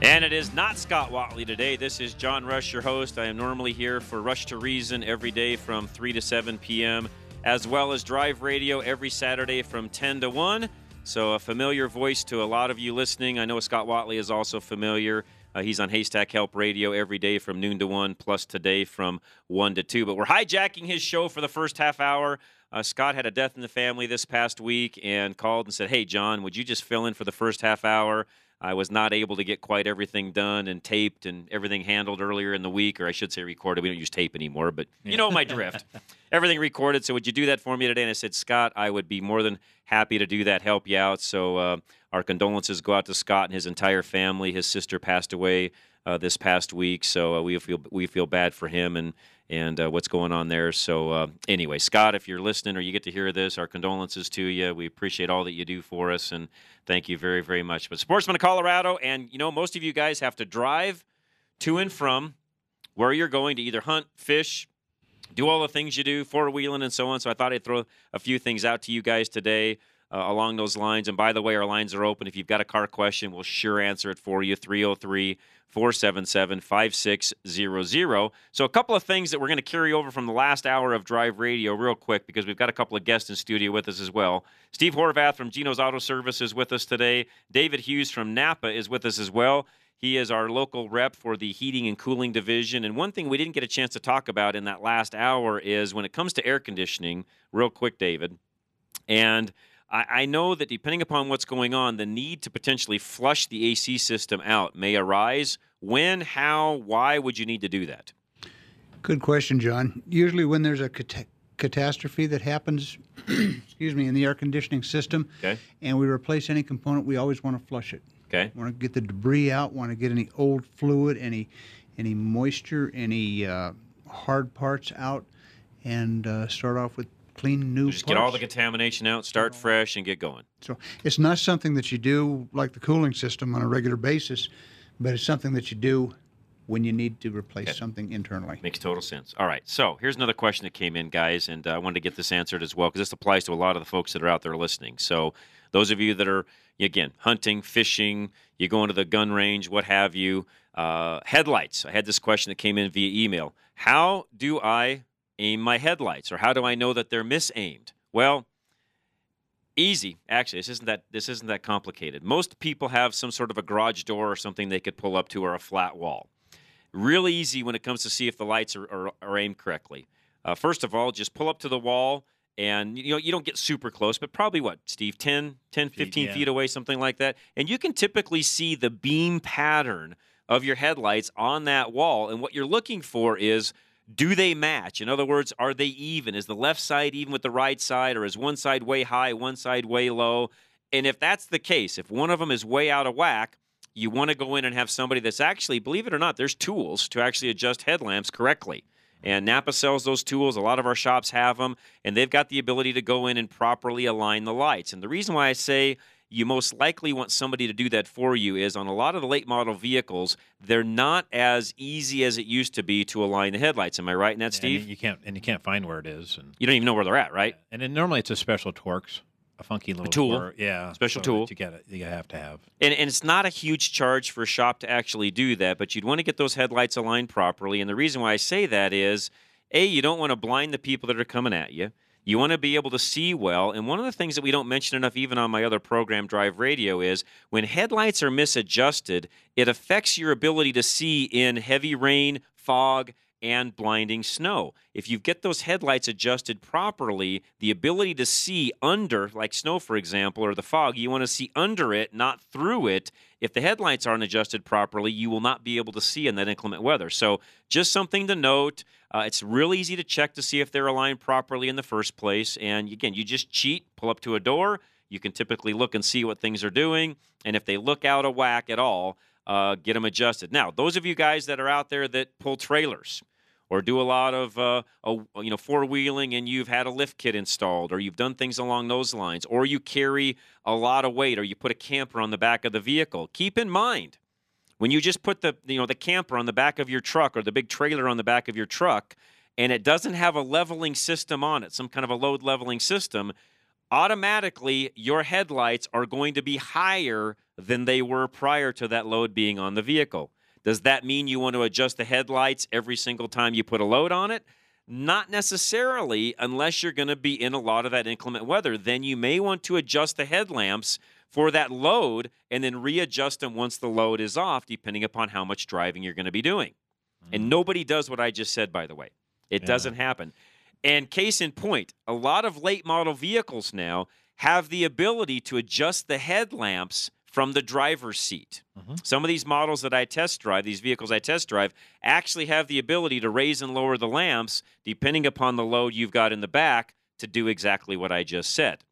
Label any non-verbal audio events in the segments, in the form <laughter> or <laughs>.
And it is not Scott Watley today. This is John Rush, your host. I am normally here for Rush to Reason every day from 3 to 7 p.m., as well as Drive Radio every Saturday from 10 to 1. So, a familiar voice to a lot of you listening. I know Scott Watley is also familiar. Uh, he's on Haystack Help Radio every day from noon to 1, plus today from 1 to 2. But we're hijacking his show for the first half hour. Uh, Scott had a death in the family this past week and called and said, Hey, John, would you just fill in for the first half hour? I was not able to get quite everything done and taped and everything handled earlier in the week, or I should say recorded. We don't use tape anymore, but you know my drift. <laughs> everything recorded. So would you do that for me today? And I said, Scott, I would be more than happy to do that, help you out. So uh, our condolences go out to Scott and his entire family. His sister passed away uh, this past week, so uh, we feel we feel bad for him and and uh, what's going on there. So uh, anyway, Scott, if you're listening or you get to hear this, our condolences to you. We appreciate all that you do for us, and thank you very very much. But Sportsman of Colorado, and you know most of you guys have to drive to and from where you're going to either hunt, fish, do all the things you do, four wheeling and so on. So I thought I'd throw a few things out to you guys today. Uh, along those lines. And by the way, our lines are open. If you've got a car question, we'll sure answer it for you. 303 477 5600. So, a couple of things that we're going to carry over from the last hour of Drive Radio, real quick, because we've got a couple of guests in studio with us as well. Steve Horvath from Geno's Auto Service is with us today. David Hughes from Napa is with us as well. He is our local rep for the heating and cooling division. And one thing we didn't get a chance to talk about in that last hour is when it comes to air conditioning, real quick, David. And I, I know that depending upon what's going on, the need to potentially flush the AC system out may arise. When, how, why would you need to do that? Good question, John. Usually, when there's a cat- catastrophe that happens, <clears throat> excuse me, in the air conditioning system, Okay. and we replace any component, we always want to flush it. Okay. Want to get the debris out. Want to get any old fluid, any any moisture, any uh, hard parts out, and uh, start off with clean new Just parts. get all the contamination out, start fresh, and get going. So it's not something that you do like the cooling system on a regular basis, but it's something that you do when you need to replace Okay. something internally. Makes total sense. All right. So here's another question that came in, guys, and uh, I wanted to get this answered as well because this applies to a lot of the folks that are out there listening. So those of you that are again hunting, fishing, you go into the gun range, what have you, uh, headlights. I had this question that came in via email. How do I aim my headlights, or how do I know that they're misaimed? Well. Easy, actually. This isn't that. This isn't that complicated. Most people have some sort of a garage door or something they could pull up to, or a flat wall real easy when it comes to see if the lights are, are, are aimed correctly. Uh, first of all, just pull up to the wall and you know you don't get super close, but probably what, Steve, 10, 10 15 yeah. feet away, something like that. And you can typically see the beam pattern of your headlights on that wall. And what you're looking for is do they match? In other words, are they even? Is the left side even with the right side, or is one side way high, one side way low? And if that's the case, if one of them is way out of whack, you want to go in and have somebody that's actually, believe it or not, there's tools to actually adjust headlamps correctly. And Napa sells those tools. A lot of our shops have them, and they've got the ability to go in and properly align the lights. And the reason why I say you most likely want somebody to do that for you is on a lot of the late model vehicles, they're not as easy as it used to be to align the headlights. Am I right in that, And Steve? you, you can't and you can't find where it is, and You don't even know where they're at, right? and then normally it's a special Torx, a funky little tool. Torx. yeah, Special so tool. You got it. You have to have. And, and it's not a huge charge for a shop to actually do that, but you'd want to get those headlights aligned properly. And the reason why I say that is A, you don't want to blind the people that are coming at you. You want to be able to see well. And one of the things that we don't mention enough, even on my other program, Drive Radio, is when headlights are misadjusted, it affects your ability to see in heavy rain, fog, and blinding snow. If you get those headlights adjusted properly, the ability to see under, like snow, for example, or the fog, you want to see under it, not through it. If the headlights aren't adjusted properly, you will not be able to see in that inclement weather. So, just something to note. Uh, it's real easy to check to see if they're aligned properly in the first place. And again, you just cheat, pull up to a door. You can typically look and see what things are doing. And if they look out of whack at all, uh, get them adjusted. Now, those of you guys that are out there that pull trailers, or do a lot of uh, a, you know four wheeling and you've had a lift kit installed or you've done things along those lines or you carry a lot of weight or you put a camper on the back of the vehicle. Keep in mind when you just put the you know the camper on the back of your truck or the big trailer on the back of your truck and it doesn't have a leveling system on it some kind of a load leveling system automatically your headlights are going to be higher than they were prior to that load being on the vehicle does that mean you want to adjust the headlights every single time you put a load on it? Not necessarily, unless you're going to be in a lot of that inclement weather. Then you may want to adjust the headlamps for that load and then readjust them once the load is off, depending upon how much driving you're going to be doing. Mm-hmm. And nobody does what I just said, by the way. It yeah. doesn't happen. And case in point, a lot of late model vehicles now have the ability to adjust the headlamps from the driver's seat. Mm-hmm. Some of these models that I test drive, these vehicles I test drive, actually have the ability to raise and lower the lamps depending upon the load you've got in the back to do exactly what I just said.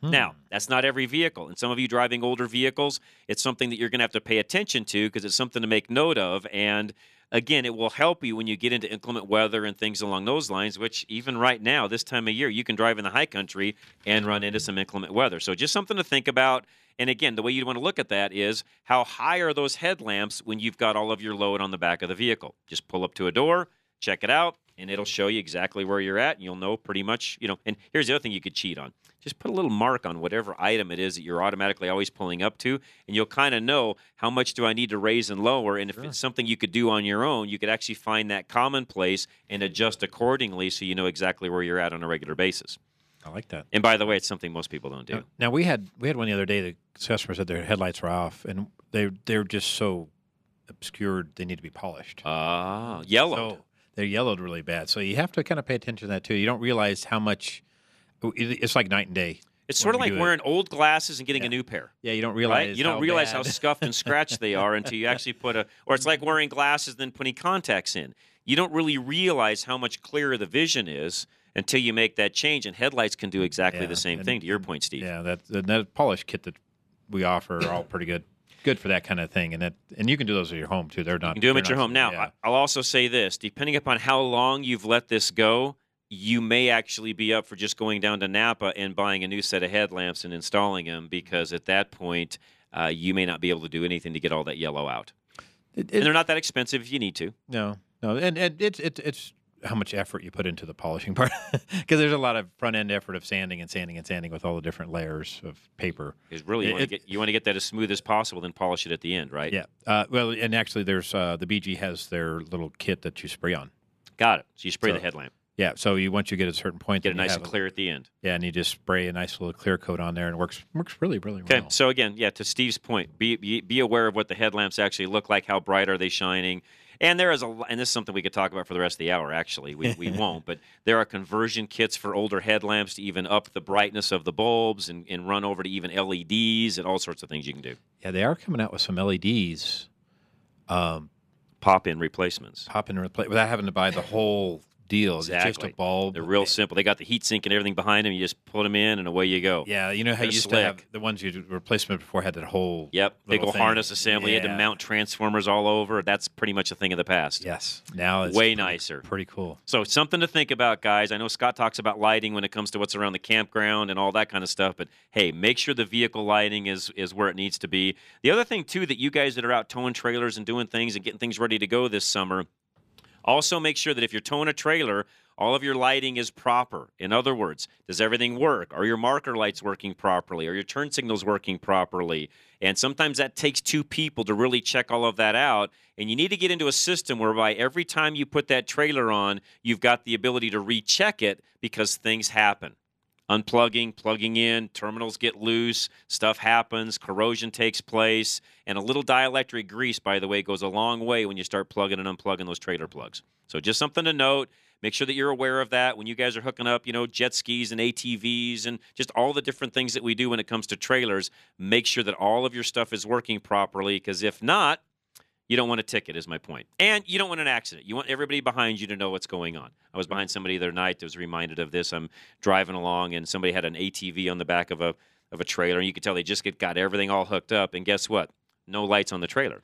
Hmm. Now, that's not every vehicle. And some of you driving older vehicles, it's something that you're going to have to pay attention to because it's something to make note of. And again, it will help you when you get into inclement weather and things along those lines, which even right now, this time of year, you can drive in the high country and run into some inclement weather. So just something to think about. And again, the way you'd want to look at that is how high are those headlamps when you've got all of your load on the back of the vehicle? Just pull up to a door, check it out, and it'll show you exactly where you're at. And you'll know pretty much, you know. And here's the other thing you could cheat on just put a little mark on whatever item it is that you're automatically always pulling up to, and you'll kind of know how much do I need to raise and lower. And if sure. it's something you could do on your own, you could actually find that common place and adjust accordingly so you know exactly where you're at on a regular basis. I like that. And by the way, it's something most people don't do. Now, now we had we had one the other day. The customer said their headlights were off, and they they're just so obscured they need to be polished. Ah, uh, yellowed. So they're yellowed really bad. So you have to kind of pay attention to that too. You don't realize how much it's like night and day. It's sort of like wearing it. old glasses and getting yeah. a new pair. Yeah, you don't realize. Right? You don't realize bad. how scuffed and scratched they are until you <laughs> actually put a. Or it's like wearing glasses and then putting contacts in. You don't really realize how much clearer the vision is until you make that change. And headlights can do exactly yeah, the same and, thing. To your point, Steve. Yeah, that that polish kit that we offer are all pretty good. Good for that kind of thing, and that and you can do those at your home too. They're not. You can do them at your home. Now, yeah. I'll also say this: depending upon how long you've let this go, you may actually be up for just going down to Napa and buying a new set of headlamps and installing them because at that point uh, you may not be able to do anything to get all that yellow out. It, it, and they're not that expensive if you need to. No, no, and, and it's it's it's how much effort you put into the polishing <laughs> part because there's a lot of front end effort of sanding and sanding and sanding with all the different layers of paper. Because really, you, it, want get, you, want to get, that as smooth as possible, then polish it at the end, right? Yeah. Uh, well, and actually, there's uh, the BG has their little kit that you spray on. Got it. So you spray so, the headlamp. Yeah, so you once you get a certain point, get it nice and clear at the end. Yeah, and you just spray a nice little clear coat on there, and it works works really really well. Okay, so again, yeah, to Steve's point, be, be be aware of what the headlamps actually look like. How bright are they shining? And there is a, and this is something we could talk about for the rest of the hour. Actually, we, we <laughs> won't, but there are conversion kits for older headlamps to even up the brightness of the bulbs and, and run over to even LEDs and all sorts of things you can do. Yeah, they are coming out with some LEDs. Um, pop in replacements. Pop in replace without having to buy the whole deal. Exactly. It's just a bulb. They're real eh simple. They got the heat sink and everything behind them. You just put them in, and away you go. Yeah, you know how you used slick. to have the ones you replacement before had that whole yep big old harness assembly. Yeah. You had to mount transformers all over. That's pretty much a thing of the past. Yes, now it's way pretty, nicer. Pretty cool. So something to think about, guys. I know Scott talks about lighting when it comes to what's around the campground and all that kind of stuff, but hey, make sure the vehicle lighting is is where it needs to be. The other thing too that you guys that are out towing trailers and doing things and getting things ready to go this summer. Also, make sure that if you're towing a trailer, all of your lighting is proper. In other words, does everything work? Are your marker lights working properly? Are your turn signals working properly? And sometimes that takes two people to really check all of that out. And you need to get into a system whereby every time you put that trailer on, you've got the ability to recheck it because things happen. Unplugging, plugging in, terminals get loose, stuff happens, corrosion takes place, and a little dielectric grease, by the way, goes a long way when you start plugging and unplugging those trailer plugs. So just something to note. Make sure that you're aware of that when you guys are hooking up, you know, jet skis and ATVs and just all the different things that we do when it comes to trailers. Make sure that all of your stuff is working properly because if not, you don't want a ticket, is my point. And you don't want an accident. You want everybody behind you to know what's going on. I was behind somebody the other night that was reminded of this. I'm driving along and somebody had an ATV on the back of a of a trailer, and you could tell they just get, got everything all hooked up. And guess what? No lights on the trailer.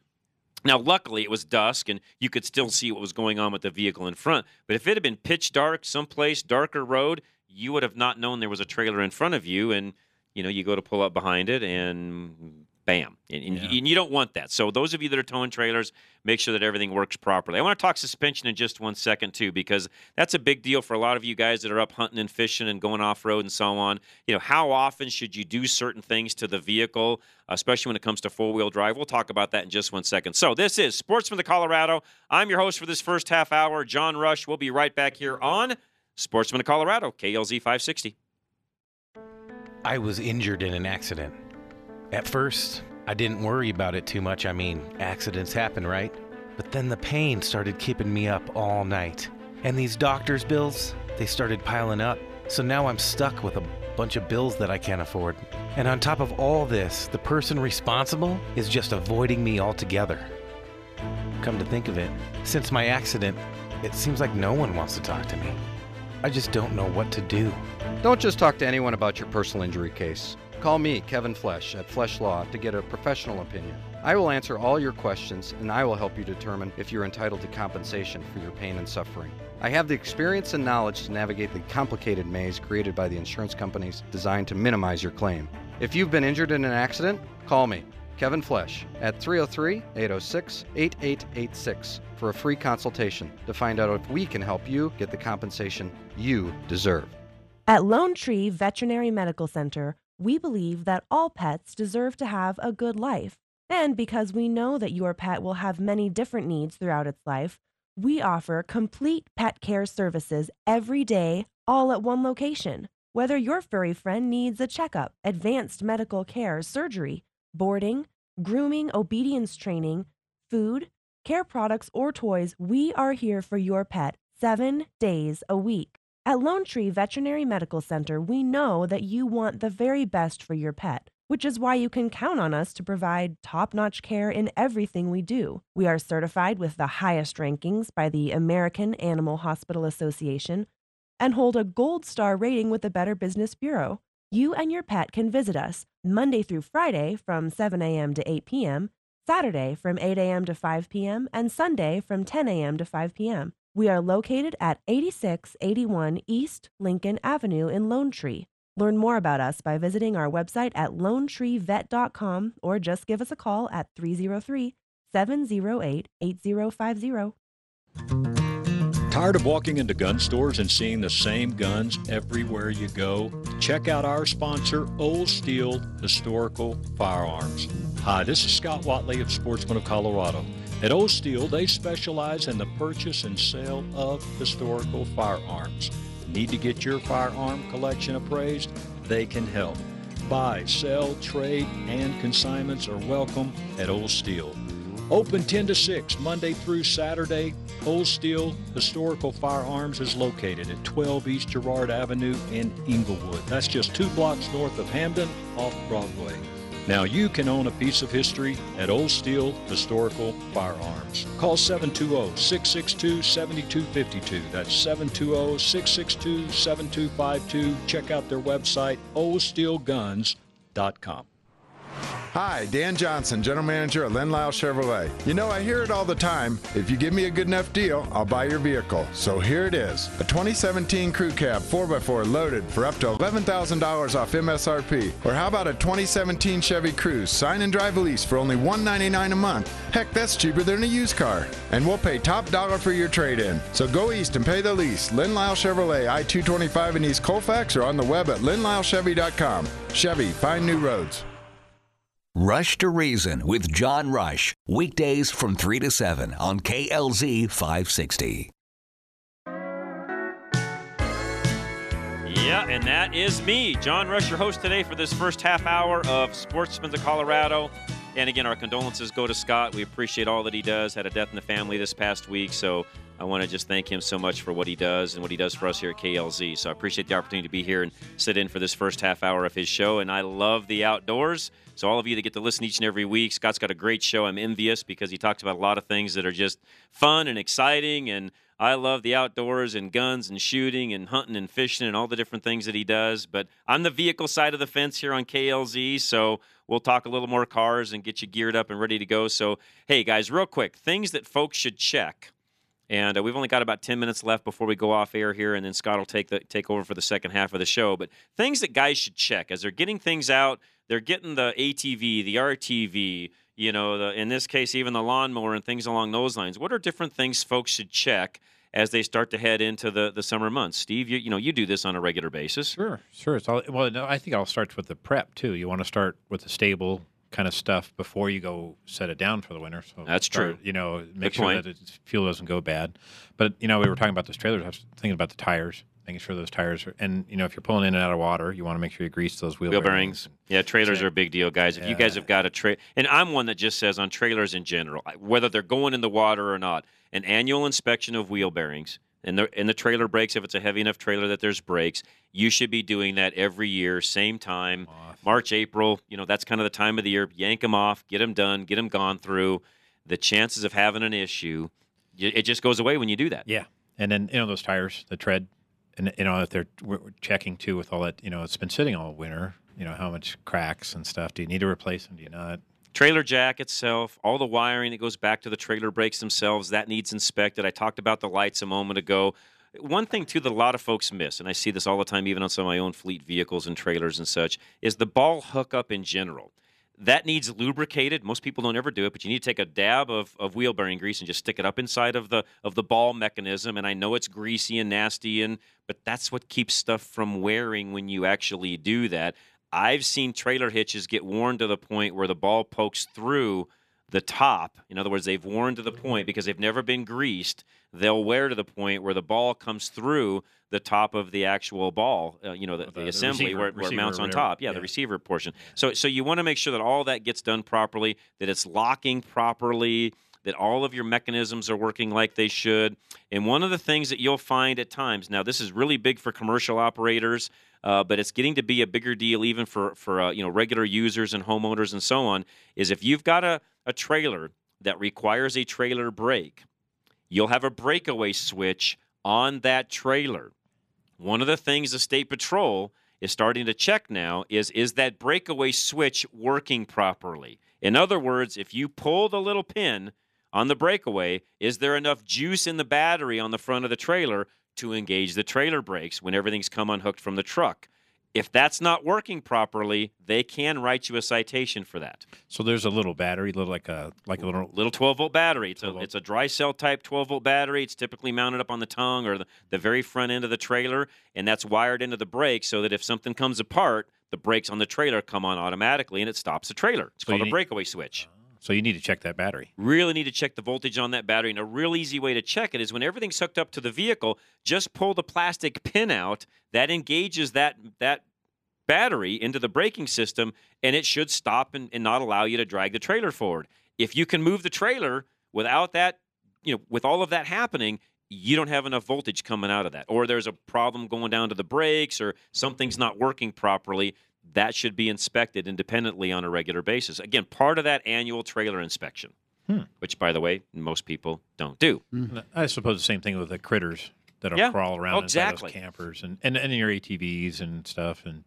Now, luckily, it was dusk and you could still see what was going on with the vehicle in front. But if it had been pitch dark, someplace darker road, you would have not known there was a trailer in front of you. And, you know, you go to pull up behind it and bam. And, and, Yeah. you, and you don't want that. So, those of you that are towing trailers, make sure that everything works properly. I want to talk suspension in just one second, too, because that's a big deal for a lot of you guys that are up hunting and fishing and going off road and so on. You know, how often should you do certain things to the vehicle, especially when it comes to four wheel drive? We'll talk about that in just one second. So, this is Sportsman of Colorado. I'm your host for this first half hour, John Rush. We'll be right back here on Sportsman of Colorado, KLZ 560. I was injured in an accident. At first, I didn't worry about it too much. I mean, accidents happen, right? But then the pain started keeping me up all night. And these doctor's bills, they started piling up. So now I'm stuck with a bunch of bills that I can't afford. And on top of all this, the person responsible is just avoiding me altogether. Come to think of it, since my accident, it seems like no one wants to talk to me. I just don't know what to do. Don't just talk to anyone about your personal injury case. Call me, Kevin Flesh, at Flesh Law to get a professional opinion. I will answer all your questions and I will help you determine if you're entitled to compensation for your pain and suffering. I have the experience and knowledge to navigate the complicated maze created by the insurance companies designed to minimize your claim. If you've been injured in an accident, call me, Kevin Flesh, at 303 806 8886 for a free consultation to find out if we can help you get the compensation you deserve. At Lone Tree Veterinary Medical Center, we believe that all pets deserve to have a good life. And because we know that your pet will have many different needs throughout its life, we offer complete pet care services every day, all at one location. Whether your furry friend needs a checkup, advanced medical care, surgery, boarding, grooming, obedience training, food, care products, or toys, we are here for your pet seven days a week. At Lone Tree Veterinary Medical Center, we know that you want the very best for your pet, which is why you can count on us to provide top notch care in everything we do. We are certified with the highest rankings by the American Animal Hospital Association and hold a gold star rating with the Better Business Bureau. You and your pet can visit us Monday through Friday from 7 a.m. to 8 p.m., Saturday from 8 a.m. to 5 p.m., and Sunday from 10 a.m. to 5 p.m. We are located at 8681 East Lincoln Avenue in Lone Tree. Learn more about us by visiting our website at lonetreevet.com or just give us a call at 303 708 8050. Tired of walking into gun stores and seeing the same guns everywhere you go? Check out our sponsor, Old Steel Historical Firearms. Hi, this is Scott Watley of Sportsman of Colorado. At Old Steel, they specialize in the purchase and sale of historical firearms. Need to get your firearm collection appraised? They can help. Buy, sell, trade, and consignments are welcome at Old Steel. Open 10 to 6, Monday through Saturday. Old Steel Historical Firearms is located at 12 East Girard Avenue in Englewood. That's just two blocks north of Hampden off Broadway. Now you can own a piece of history at Old Steel Historical Firearms. Call 720-662-7252. That's 720-662-7252. Check out their website, oldsteelguns.com. Hi, Dan Johnson, General Manager at Len Lyle Chevrolet. You know, I hear it all the time. If you give me a good enough deal, I'll buy your vehicle. So here it is a 2017 Crew Cab 4x4 loaded for up to $11,000 off MSRP. Or how about a 2017 Chevy Cruze, sign and drive a lease for only $199 a month? Heck, that's cheaper than a used car. And we'll pay top dollar for your trade in. So go east and pay the lease. Len Lyle Chevrolet, I 225 in East Colfax, or on the web at lenlylechevy.com. Chevy, find new roads. Rush to Reason with John Rush. Weekdays from 3 to 7 on KLZ 560. Yeah, and that is me, John Rush, your host today for this first half hour of Sportsmen of Colorado. And again, our condolences go to Scott. We appreciate all that he does. Had a death in the family this past week, so I want to just thank him so much for what he does and what he does for us here at KLZ. So I appreciate the opportunity to be here and sit in for this first half hour of his show. And I love the outdoors, So all of you that get to listen each and every week, Scott's got a great show. I'm envious because he talks about a lot of things that are just fun and exciting and I love the outdoors and guns and shooting and hunting and fishing and all the different things that he does. But I'm the vehicle side of the fence here on KLZ, so we'll talk a little more cars and get you geared up and ready to go. So, hey guys, real quick, things that folks should check. And uh, we've only got about 10 minutes left before we go off air here, and then Scott will take the, take over for the second half of the show. But things that guys should check as they're getting things out, they're getting the ATV, the RTV, you know, the, in this case, even the lawnmower and things along those lines. What are different things folks should check as they start to head into the, the summer months? Steve, you, you know, you do this on a regular basis. Sure, sure. It's all, well, no, I think I'll start with the prep too. You want to start with the stable kind of stuff before you go set it down for the winter. So that's start, true. You know, make Good sure point. that its fuel doesn't go bad. But you know, we were talking about those trailers. I was thinking about the tires, making sure those tires are. And you know, if you're pulling in and out of water, you want to make sure you grease those wheel, Wheel bearings. Yeah, trailers are a big deal, guys. If you guys have got a tra and I'm one that just says on trailers in general, whether they're going in the water or not, an annual inspection of wheel bearings and the and the trailer brakes. If it's a heavy enough trailer that there's brakes, you should be doing that every year, same time, March, April. You know, that's kind of the time of the year. Yank them off, get them done, get them gone through. The chances of having an issue, it just goes away when you do that. Yeah, and then you know those tires, the tread, and you know if they're checking too with all that. You know, it's been sitting all winter. You know how much cracks and stuff. Do you need to replace them? Do you not? trailer jack itself, all the wiring that goes back to the trailer brakes themselves, that needs inspected. I talked about the lights a moment ago. One thing too that a lot of folks miss, and I see this all the time, even on some of my own fleet vehicles and trailers and such, is the ball hookup in general. That needs lubricated. Most people don't ever do it, but you need to take a dab of, of wheel bearing grease and just stick it up inside of the of the ball mechanism. And I know it's greasy and nasty, and but that's what keeps stuff from wearing when you actually do that. I've seen trailer hitches get worn to the point where the ball pokes through the top. In other words, they've worn to the point because they've never been greased. They'll wear to the point where the ball comes through the top of the actual ball. Uh, you know, the, the, the assembly receiver- where, it- where it mounts on top. Yeah, the receiver portion. So, so you want to make sure that all that gets done properly, that it's locking properly, that all of your mechanisms are working like they should. And one of the things that you'll find at times, now this is really big for commercial operators, uh, but it's getting to be a bigger deal even for for uh, you know regular users and homeowners and so on. Is if you've got a, a trailer that requires a trailer brake, you'll have a breakaway switch on that trailer. One of the things the state patrol is starting to check now is is that breakaway switch working properly? In other words, if you pull the little pin on the breakaway, is there enough juice in the battery on the front of the trailer to engage the trailer brakes when everything's come unhooked from the truck? If that's not working properly, they can write you a citation for that. So there's a little battery, little like a like a little Little 12 volt battery. It's a, it's a dry cell type 12 volt battery. It's typically mounted up on the tongue or the, the very front end of the trailer, and that's wired into the brake so that if something comes apart, the brakes on the trailer come on automatically and it stops the trailer. It's So called a need- breakaway switch. So you need to check that battery. Really need to check the voltage on that battery. And a real easy way to check it is when everything's hooked up to the vehicle, just pull the plastic pin out. That engages that that battery into the braking system, and it should stop and, and not allow you to drag the trailer forward. If you can move the trailer without that, you know, with all of that happening, you don't have enough voltage coming out of that. Or there's a problem going down to the brakes or something's not working properly. That should be inspected independently on a regular basis. Again, part of that annual trailer inspection, Hmm. which, by the way, most people don't do. I suppose the same thing with the critters that'll Yeah. crawl around Oh, inside exactly. those campers and, and and your ATVs and stuff and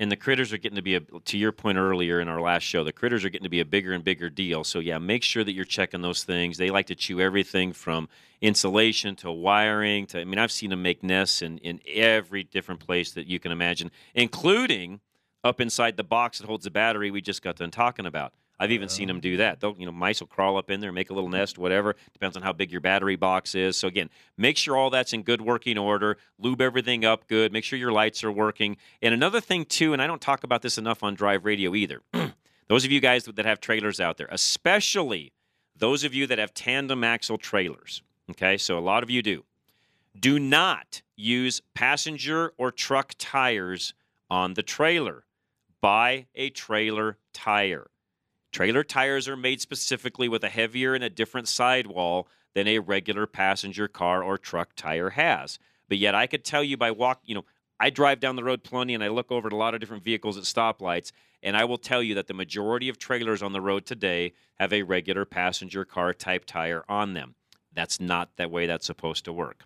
and the critters are getting to be a to your point earlier in our last show the critters are getting to be a bigger and bigger deal so yeah make sure that you're checking those things they like to chew everything from insulation to wiring to i mean i've seen them make nests in, in every different place that you can imagine including up inside the box that holds the battery we just got done talking about. I've even seen them do that. They'll you know mice will crawl up in there make a little nest whatever. Depends on how big your battery box is. So again make sure all that's in good working order. Lube everything up good. Make sure your lights are working. And another thing too and i don't talk about this enough on drive radio either. <clears throat> Those of you guys that have trailers out there especially those of you that have tandem axle trailers okay? So a lot of you do. Do not use passenger or truck tires on the trailer buy a trailer tire Trailer tires are made specifically with a heavier and a different sidewall than a regular passenger car or truck tire has. But yet, I could tell you by walk, you know, I drive down the road plenty and I look over at a lot of different vehicles at stoplights, and I will tell you that the majority of trailers on the road today have a regular passenger car type tire on them. That's not that way that's supposed to work.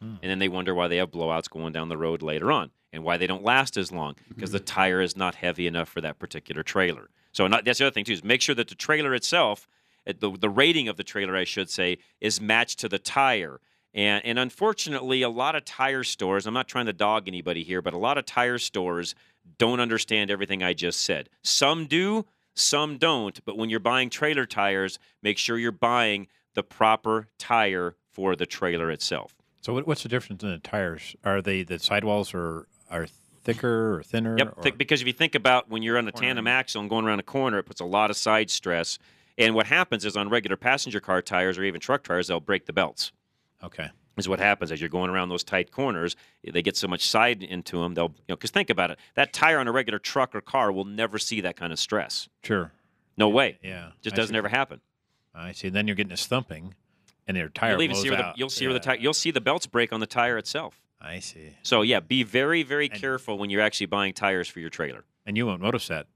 Hmm. And then they wonder why they have blowouts going down the road later on and why they don't last as long because the mm-hmm. tire is not heavy enough for that particular trailer. So not, that's the other thing too is make sure that the trailer itself, the, the rating of the trailer, I should say, is matched to the tire. And, and unfortunately, a lot of tire stores, I'm not trying to dog anybody here, but a lot of tire stores don't understand everything I just said. Some do, some don't. But when you're buying trailer tires, make sure you're buying the proper tire for the trailer itself. So what's the difference in the tires? Are they the sidewalls are are thicker or thinner? Yep, or- th- because if you think about when you're on a tandem axle and going around a corner, it puts a lot of side stress. And what happens is on regular passenger car tires or even truck tires, they'll break the belts. okay. Is what happens as you're going around those tight corners. Eh, they get so much side into them, they'll you know. Because think about it, that tire on a regular truck or car will never see that kind of stress. Sure. No way. Yeah. Just I doesn't see. ever happen. I see. Then you're getting a thumping, and their tire You'll even blows see where the, out. you'll see where the tire, you'll see the belts break on the tire itself. I see. So yeah, be very very careful when you're actually buying tires for your trailer. And you won't notice that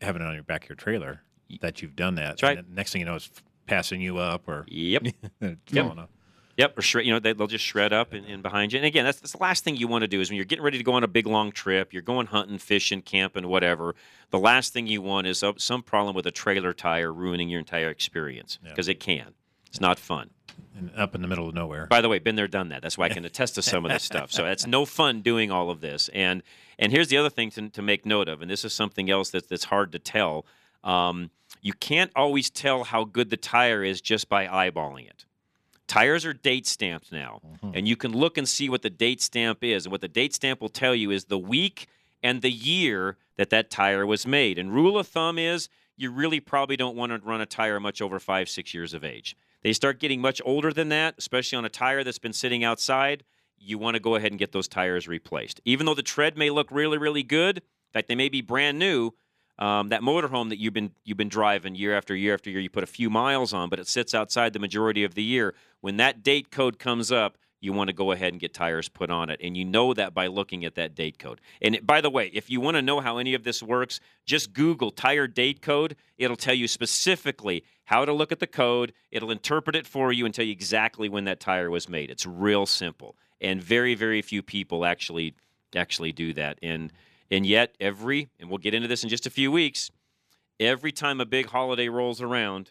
having it on your back of your trailer that you've done that. That's right. And next thing you know, it's passing you up or Yep. <laughs> Yep. up. Yep, or shred, you know, they, they'll just shred up and, and behind you. And again, that's, that's the last thing you want to do is when you're getting ready to go on a big long trip, you're going hunting, fishing, camping, whatever. The last thing you want is some problem with a trailer tire ruining your entire experience because it can. It's not fun. And up in the middle of nowhere. By the way, been there, done that. That's why I can attest to some of this <laughs> stuff. So it's no fun doing all of this. And and here's the other thing to, to make note of, and this is something else that, that's hard to tell. Um, you can't always tell how good the tire is just by eyeballing it. Tires are date stamped now, and you can look and see what the date stamp is. And what the date stamp will tell you is the week and the year that that tire was made. And rule of thumb is you really probably don't want to run a tire much over five, six years of age. They start getting much older than that, especially on a tire that's been sitting outside. You want to go ahead and get those tires replaced. Even though the tread may look really, really good, in fact, they may be brand new. Um, that motorhome that you've been you've been driving year after year after year, you put a few miles on, but it sits outside the majority of the year. When that date code comes up, you want to go ahead and get tires put on it, and you know that by looking at that date code. And by the way, if you want to know how any of this works, just Google tire date code. It'll tell you specifically how to look at the code. It'll interpret it for you and tell you exactly when that tire was made. It's real simple, and very very few people actually actually do that. And and yet, every, and we'll get into this in just a few weeks, every time a big holiday rolls around,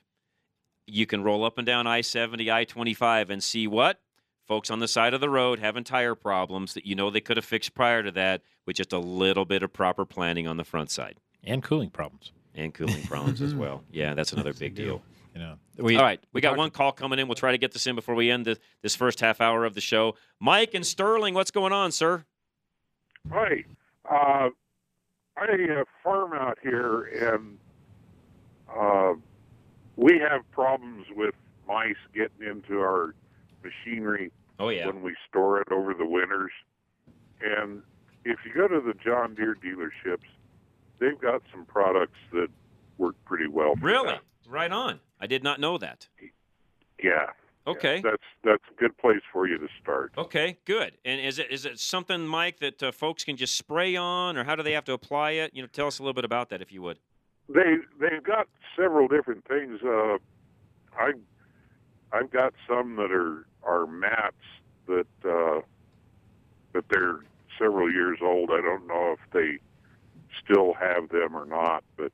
you can roll up and down I 70, I 25 and see what? Folks on the side of the road having tire problems that you know they could have fixed prior to that with just a little bit of proper planning on the front side. And cooling problems. And cooling problems as well. <laughs> Yeah, that's another big deal. You know. All right, we, got one call coming in. We'll try to get this in before we end the, this first half hour of the show. Mike and Sterling, what's going on, sir? Hi. Uh, I uh, farm out here, and uh, we have problems with mice getting into our machinery Oh, yeah. when we store it over the winters. And if you go to the John Deere dealerships, they've got some products that work pretty well. For Really? that. Right on. I did not know that. Yeah. Okay. That's that's a good place for you to start. Okay, good. And is it is it something, Mike, that uh, folks can just spray on, or how do they have to apply it? You know, tell us a little bit about that, if you would. They they've got several different things. Uh, I I've got some that are are mats that uh, that they're several years old. I don't know if they still have them or not, but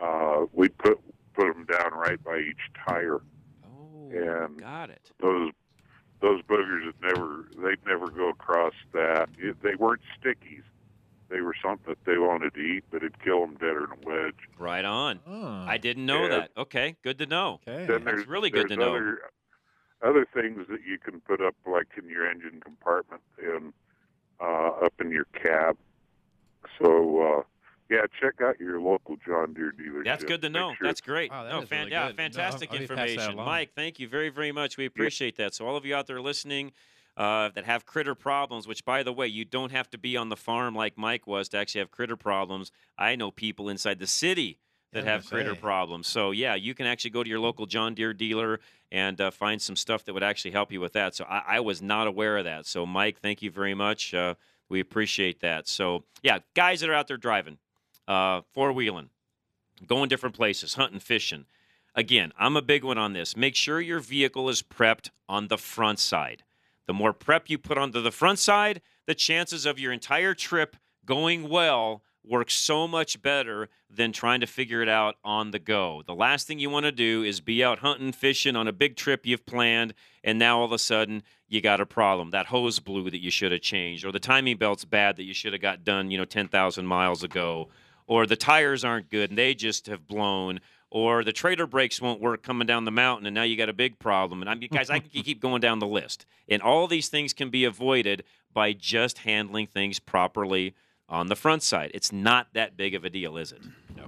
uh, we put put them down right by each tire. Oh, and got it. Those those boogers would never they'd never go across that. It, they weren't stickies. They were something that they wanted to eat, but it'd kill them deader than a wedge. Right on. I didn't know Yeah. that. Okay, good to know. Okay. That's really good to there's know. Other, other things that you can put up, like in your engine compartment and uh, up in your cab. So uh, yeah, check out your local John Deere dealership. That's good to know. sure- That's great. Wow, that no, is fan- really yeah, good. No, fantastic I'll be passing that information. Mike, thank you very, very much. We appreciate that. So, all of you out there listening uh, that have critter problems, which, by the way, you don't have to be on the farm like Mike was to actually have critter problems. I know people inside the city that have critter say. problems. So, yeah, you can actually go to your local John Deere dealer and uh, find some stuff that would actually help you with that. So, I, I was not aware of that. So, Mike, thank you very much. Uh, We appreciate that. So, yeah, guys that are out there driving, uh, four wheeling, going different places, hunting, fishing. Again, I'm a big one on this. Make sure your vehicle is prepped on the front side. The more prep you put onto the front side, the chances of your entire trip going well work so much better than trying to figure it out on the go. The last thing you want to do is be out hunting, fishing on a big trip you've planned, and now all of a sudden you got a problem. That hose blew that you should have changed, or the timing belt's bad that you should have got done, you know, 10,000 miles ago, or the tires aren't good and they just have blown, or the trailer brakes won't work coming down the mountain and now you got a big problem. And I mean, guys, I can <laughs> keep going down the list. And all these things can be avoided by just handling things properly on the front side. It's not that big of a deal, is it? No.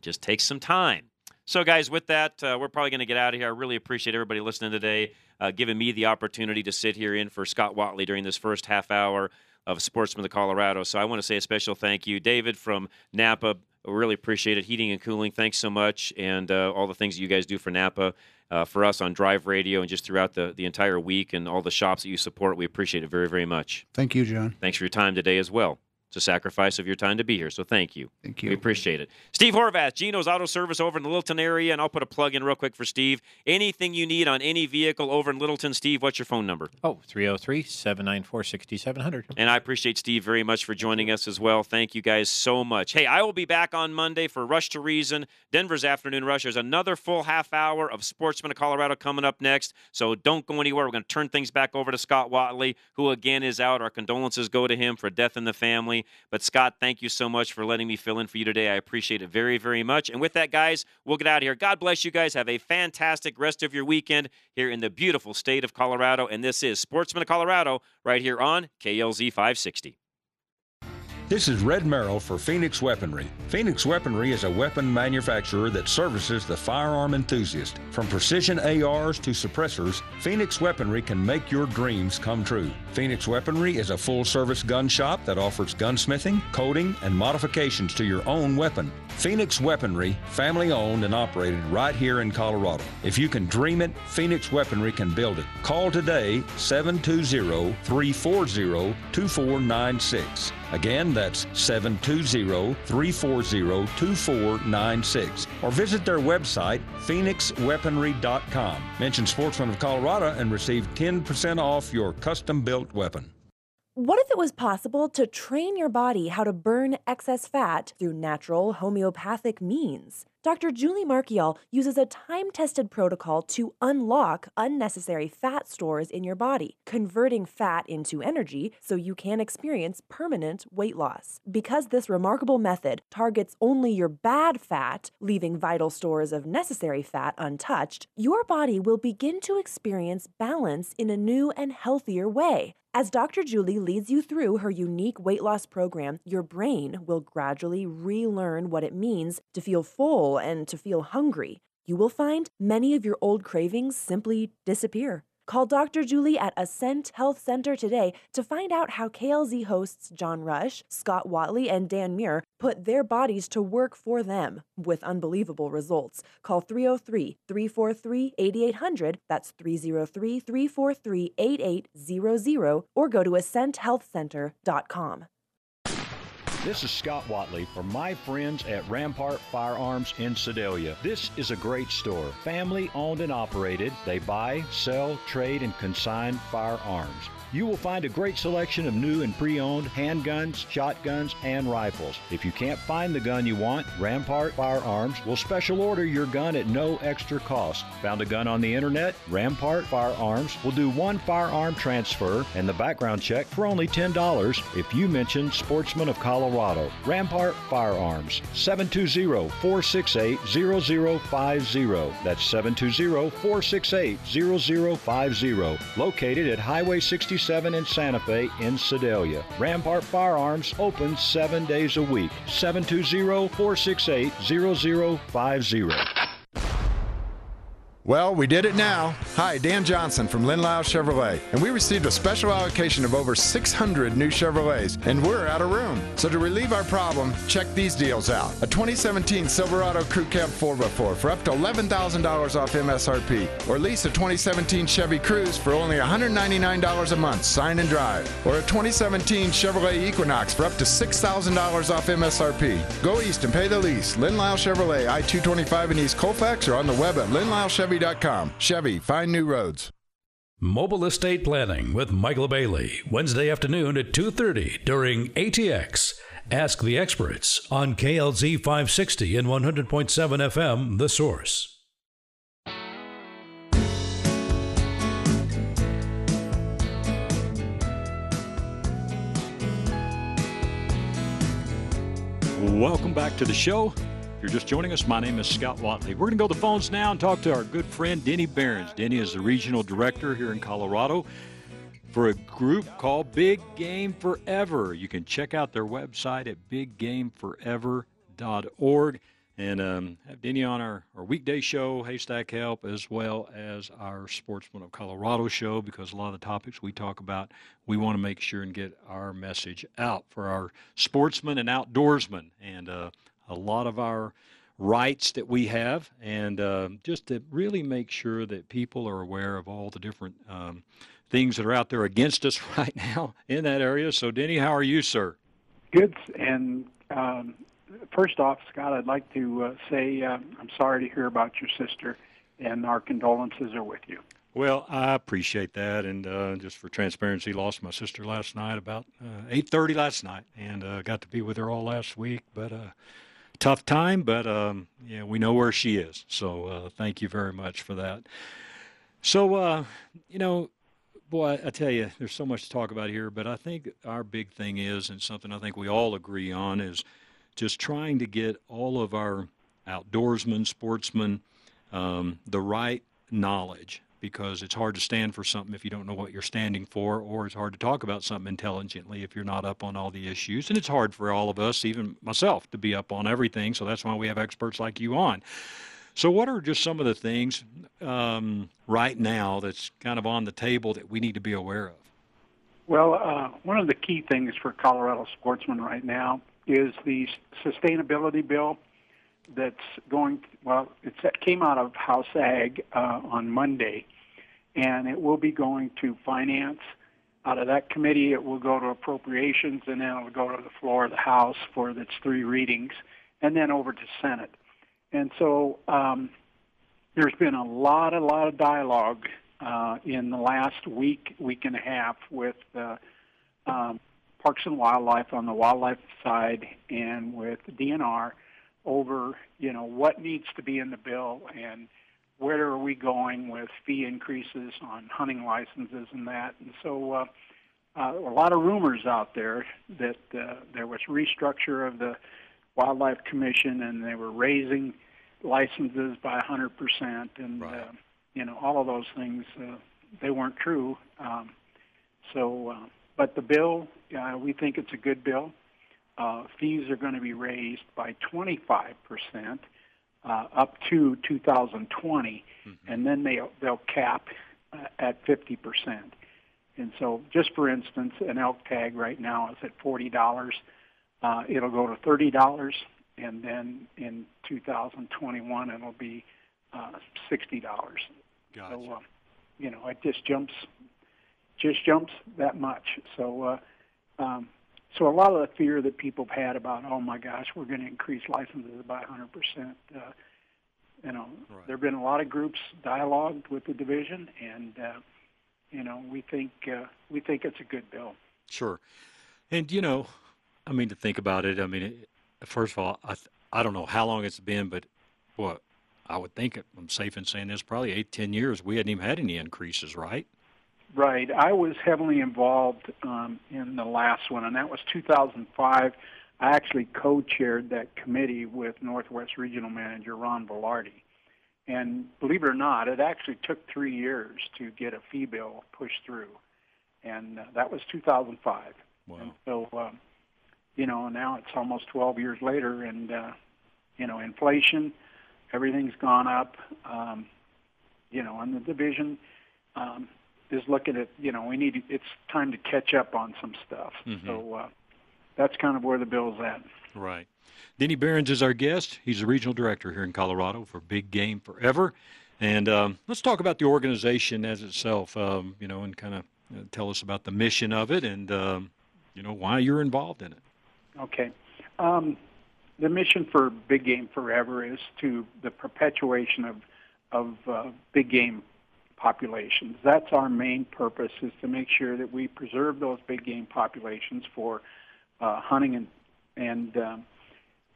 Just takes some time. So, guys, with that, uh, we're probably going to get out of here. I really appreciate everybody listening today, uh, giving me the opportunity to sit here in for Scott Watley during this first half hour of Sportsman of Colorado. So, I want to say a special thank you, David from Napa. We really appreciate it. Heating and cooling, thanks so much, and uh, all the things that you guys do for Napa. Uh, for us on Drive Radio and just throughout the, the entire week and all the shops that you support. We appreciate it very, very much. Thank you, John. Thanks for your time today as well. It's a sacrifice of your time to be here, so thank you. Thank you. We appreciate it. Steve Horvath, Geno's Auto Service over in the Littleton area, and I'll put a plug in real quick for Steve. Anything you need on any vehicle over in Littleton, Steve, what's your phone number? Oh, 303 794 6700. And I appreciate Steve very much for joining us as well. Thank you guys so much. Hey, I will be back on Monday for Rush to Reason, Denver's Afternoon Rush. There's another full half hour of Sportsman of Colorado coming up next, so don't go anywhere. We're going to turn things back over to Scott Watley, who again is out. Our condolences go to him for death in the family. But Scott, thank you so much for letting me fill in for you today. I appreciate it very, very much. And with that, guys, we'll get out of here. God bless you guys. Have a fantastic rest of your weekend here in the beautiful state of Colorado. And this is Sportsman of Colorado right here on KLZ 560. This is Red Merrill for Phoenix Weaponry. Phoenix Weaponry is a weapon manufacturer that services the firearm enthusiast. From precision ARs to suppressors, Phoenix Weaponry can make your dreams come true. Phoenix Weaponry is a full service gun shop that offers gunsmithing, coating, and modifications to your own weapon. Phoenix Weaponry, family owned and operated right here in Colorado. If you can dream it, Phoenix Weaponry can build it. Call today 720 340 2496. Again, that's 720 340 2496. Or visit their website, phoenixweaponry.com. Mention Sportsman of Colorado and receive 10% off your custom built weapon. What if it was possible to train your body how to burn excess fat through natural homeopathic means? Dr. Julie Markial uses a time tested protocol to unlock unnecessary fat stores in your body, converting fat into energy so you can experience permanent weight loss. Because this remarkable method targets only your bad fat, leaving vital stores of necessary fat untouched, your body will begin to experience balance in a new and healthier way. As Dr. Julie leads you through her unique weight loss program, your brain will gradually relearn what it means to feel full and to feel hungry. You will find many of your old cravings simply disappear. Call Dr. Julie at Ascent Health Center today to find out how KLZ hosts John Rush, Scott Watley, and Dan Muir put their bodies to work for them with unbelievable results. Call 303 343 8800, that's 303 343 8800, or go to ascenthealthcenter.com. This is Scott Watley from my friends at Rampart Firearms in Sedalia. This is a great store, family owned and operated. They buy, sell, trade, and consign firearms. You will find a great selection of new and pre owned handguns, shotguns, and rifles. If you can't find the gun you want, Rampart Firearms will special order your gun at no extra cost. Found a gun on the internet? Rampart Firearms will do one firearm transfer and the background check for only $10 if you mention Sportsman of Colorado. Rampart Firearms, 720 468 0050. That's 720 468 0050. Located at Highway 67 in Santa Fe in Sedalia. Rampart Firearms open seven days a week. 720 468 0050. Well, we did it now. Hi, Dan Johnson from Lynn Lyle Chevrolet, and we received a special allocation of over 600 new Chevrolets, and we're out of room. So to relieve our problem, check these deals out. A 2017 Silverado Crew Cab 4x4 for up to $11,000 off MSRP, or lease a 2017 Chevy Cruze for only $199 a month, sign and drive, or a 2017 Chevrolet Equinox for up to $6,000 off MSRP. Go east and pay the lease. Lynn Lyle Chevrolet, I-225 in East Colfax, or on the web at lynnlylechevy.com. Chevy, find new roads. Mobile Estate Planning with Michael Bailey, Wednesday afternoon at 2:30 during ATX. Ask the experts on KLZ 560 and 100.7 FM The Source. Welcome back to the show. If you're just joining us, my name is Scott Watley. We're going to go to the phones now and talk to our good friend Denny Behrens. Denny is the regional director here in Colorado for a group called Big Game Forever. You can check out their website at biggameforever.org and um, have Denny on our, our weekday show, Haystack Help, as well as our Sportsman of Colorado show, because a lot of the topics we talk about, we want to make sure and get our message out for our sportsmen and outdoorsmen. And uh, a lot of our rights that we have, and uh, just to really make sure that people are aware of all the different um, things that are out there against us <laughs> right now in that area. So, Denny, how are you, sir? Good. And um, first off, Scott, I'd like to uh, say uh, I'm sorry to hear about your sister, and our condolences are with you. Well, I appreciate that, and uh, just for transparency, lost my sister last night about uh, eight thirty last night, and uh, got to be with her all last week. But uh, tough time, but um, yeah, we know where she is. So uh, thank you very much for that. So uh, you know, boy, I tell you, there's so much to talk about here, but I think our big thing is, and something I think we all agree on, is just trying to get all of our outdoorsmen, sportsmen, um, the right knowledge because it's hard to stand for something if you don't know what you're standing for, or it's hard to talk about something intelligently if you're not up on all the issues. And it's hard for all of us, even myself, to be up on everything. So that's why we have experts like you on. So, what are just some of the things um, right now that's kind of on the table that we need to be aware of? Well, uh, one of the key things for Colorado sportsmen right now is the sustainability bill that's going. Well, it came out of House Ag uh, on Monday, and it will be going to finance. Out of that committee, it will go to appropriations, and then it'll go to the floor of the House for its three readings, and then over to Senate. And so um, there's been a lot, a lot of dialogue uh, in the last week, week and a half with uh, um, Parks and Wildlife on the wildlife side and with DNR over, you know, what needs to be in the bill and where are we going with fee increases on hunting licenses and that. And so uh, uh, a lot of rumors out there that uh, there was restructure of the Wildlife Commission and they were raising licenses by 100%. And, right. uh, you know, all of those things, uh, they weren't true. Um, so, uh, but the bill, uh, we think it's a good bill uh, fees are going to be raised by 25 percent uh, up to 2020, mm-hmm. and then they they'll cap uh, at 50 percent. And so, just for instance, an elk tag right now is at forty dollars. Uh, it'll go to thirty dollars, and then in 2021 it'll be uh, sixty dollars. Gotcha. So, uh, you know, it just jumps, just jumps that much. So, uh, um, so a lot of the fear that people have had about, oh my gosh, we're going to increase licenses by 100 percent. Uh, you know, right. there have been a lot of groups dialogued with the division, and uh, you know, we think uh, we think it's a good bill. Sure, and you know, I mean, to think about it, I mean, it, first of all, I I don't know how long it's been, but what I would think I'm safe in saying this probably eight, ten years. We hadn't even had any increases, right? Right. I was heavily involved um, in the last one, and that was 2005. I actually co-chaired that committee with Northwest Regional Manager Ron Velarde. And believe it or not, it actually took three years to get a fee bill pushed through. And uh, that was 2005. Wow. And so, um, you know, now it's almost 12 years later, and, uh, you know, inflation, everything's gone up. Um, you know, and the division um, is looking at, you know, we need it's time to catch up on some stuff. Mhm. So uh, that's kind of where the bill's at. Right. Denny Behrens is our guest. He's the regional director here in Colorado for Big Game Forever. And um, let's talk about the organization as itself, um, you know, and kind of uh, tell us about the mission of it and, um, you know, why you're involved in it. Okay. Um, the mission for Big Game Forever is to the perpetuation of of uh, big game populations. That's our main purpose is to make sure that we preserve those big game populations for uh, hunting and and um,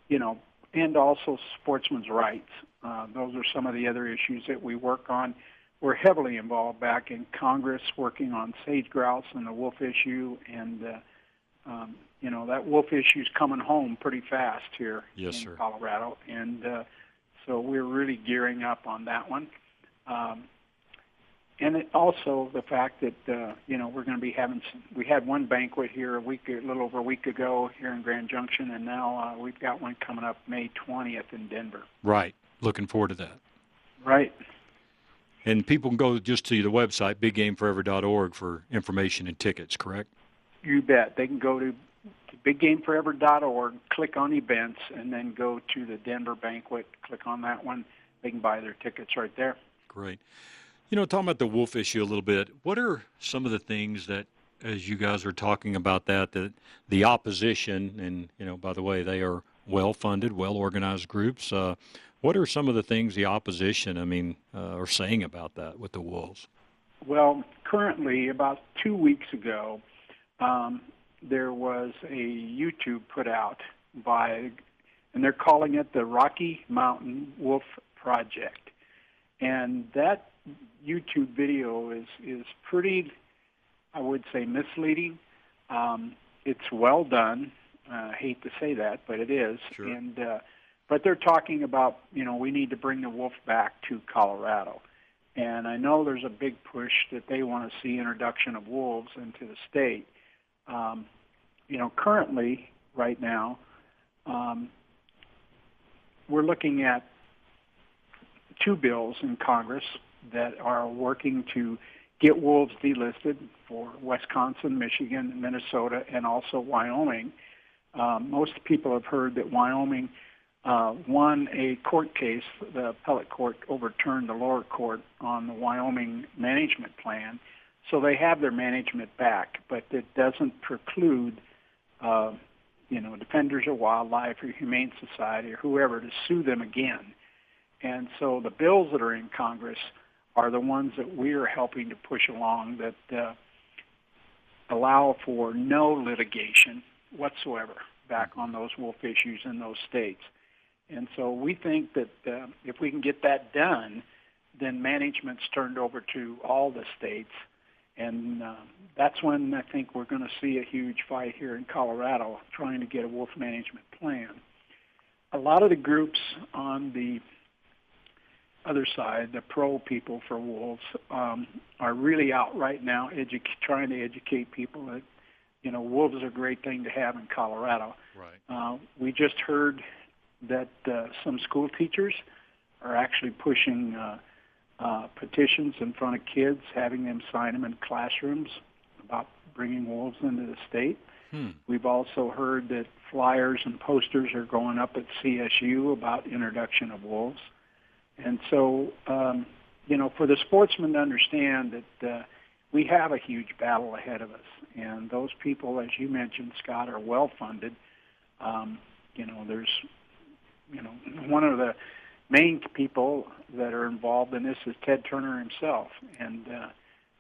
you know and also sportsmen's rights. Uh, those are some of the other issues that we work on. We're heavily involved back in Congress working on sage grouse and the wolf issue, and uh, um, you know that wolf issue is coming home pretty fast here Yes, in sir. Colorado, and uh, so we're really gearing up on that one. Um, and it also the fact that uh, you know we're going to be having some, we had one banquet here a week a little over a week ago here in Grand Junction, and now uh, we've got one coming up May 20th in Denver. Right. Looking forward to that. Right. And people can go just to the website, biggameforever.org, for information and tickets, correct? You bet. They can go to biggameforever.org, click on events, and then go to the Denver banquet. Click on that one. They can buy their tickets right there. Great. You know, talking about the wolf issue a little bit, what are some of the things that, as you guys are talking about that, that the opposition, and, you know, by the way, they are well funded, well organized groups. Uh, what are some of the things the opposition, I mean, uh, are saying about that with the wolves? Well, currently, about two weeks ago, um, there was a YouTube put out by, and they're calling it the Rocky Mountain Wolf Project. And that YouTube video is, is pretty, I would say, misleading. Um, it's well done. Uh, I hate to say that, but it is. Sure. And uh, but they're talking about, you know, we need to bring the wolf back to Colorado. And I know there's a big push that they want to see introduction of wolves into the state. Um, you know, currently, right now, um, we're looking at two bills in Congress that are working to get wolves delisted for Wisconsin, Michigan, Minnesota, and also Wyoming. Um, most people have heard that Wyoming uh, won a court case. The appellate court overturned the lower court on the Wyoming management plan, so they have their management back. But it doesn't preclude, uh, you know, Defenders of Wildlife or Humane Society or whoever to sue them again. And so the bills that are in Congress are the ones that we are helping to push along that uh, allow for no litigation whatsoever back on those wolf issues in those states. And so we think that uh, if we can get that done, then management's turned over to all the states. And uh, that's when I think we're going to see a huge fight here in Colorado trying to get a wolf management plan. A lot of the groups on the other side, the pro people for wolves, um, are really out right now edu- trying to educate people that, you know, wolves are a great thing to have in Colorado. Right. Uh, we just heard that uh, some school teachers are actually pushing uh, uh, petitions in front of kids, having them sign them in classrooms about bringing wolves into the state. Hmm. We've also heard that flyers and posters are going up at CSU about introduction of wolves. And so, um, you know, for the sportsmen to understand that uh, we have a huge battle ahead of us, and those people, as you mentioned, Scott, are well funded. Um, you know, there's, you know, one of the main people that are involved in this is Ted Turner himself, and uh,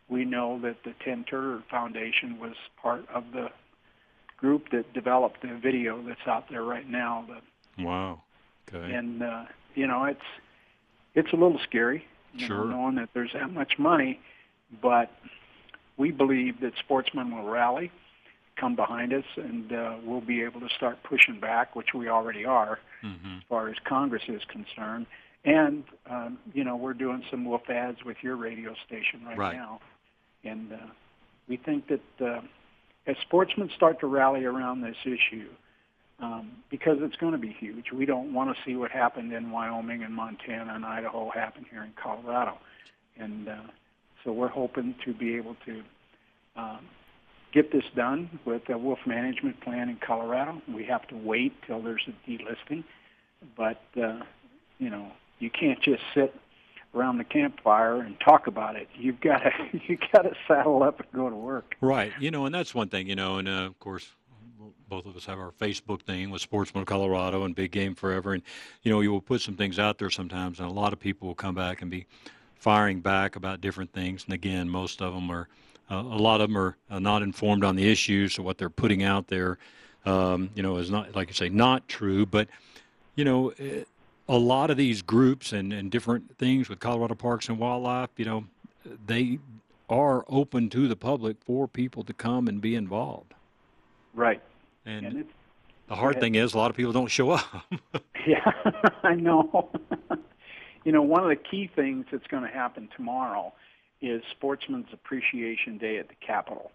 we know that the Ted Turner Foundation was part of the group that developed the video that's out there right now. The, Wow. Okay. and uh, you know, it's it's a little scary, Sure. know, knowing that there's that much money, but we believe that sportsmen will rally, come behind us, and uh, we'll be able to start pushing back, which we already are, Mm-hmm. as far as Congress is concerned. And um, you know, we're doing some wolf ads with your radio station right, Right. now, and uh, we think that uh, as sportsmen start to rally around this issue, um, because it's going to be huge. We don't want to see what happened in Wyoming and Montana and Idaho happen here in Colorado. and uh, so we're hoping to be able to um, get this done with a wolf management plan in Colorado. We have to wait till there's a delisting, but uh, you know you can't just sit around the campfire and talk about it. You've got to <laughs> you got to saddle up and go to work. Right. You know, and that's one thing. You know, and uh, of course, both of us have our Facebook thing with Sportsman Colorado and Big Game Forever, and you know, you will put some things out there sometimes, and a lot of people will come back and be firing back about different things. And again, most of them are. Uh, a lot of them are uh, not informed on the issues, so what they're putting out there, um, you know, is not, like I say, not true. But, you know, it, a lot of these groups and, and different things with Colorado Parks and Wildlife, you know, they are open to the public for people to come and be involved. Right. And, and the hard thing is a lot of people don't show up. <laughs> yeah, <laughs> I know. <laughs> you know, one of the key things that's going to happen tomorrow is Sportsman's Appreciation Day at the Capitol.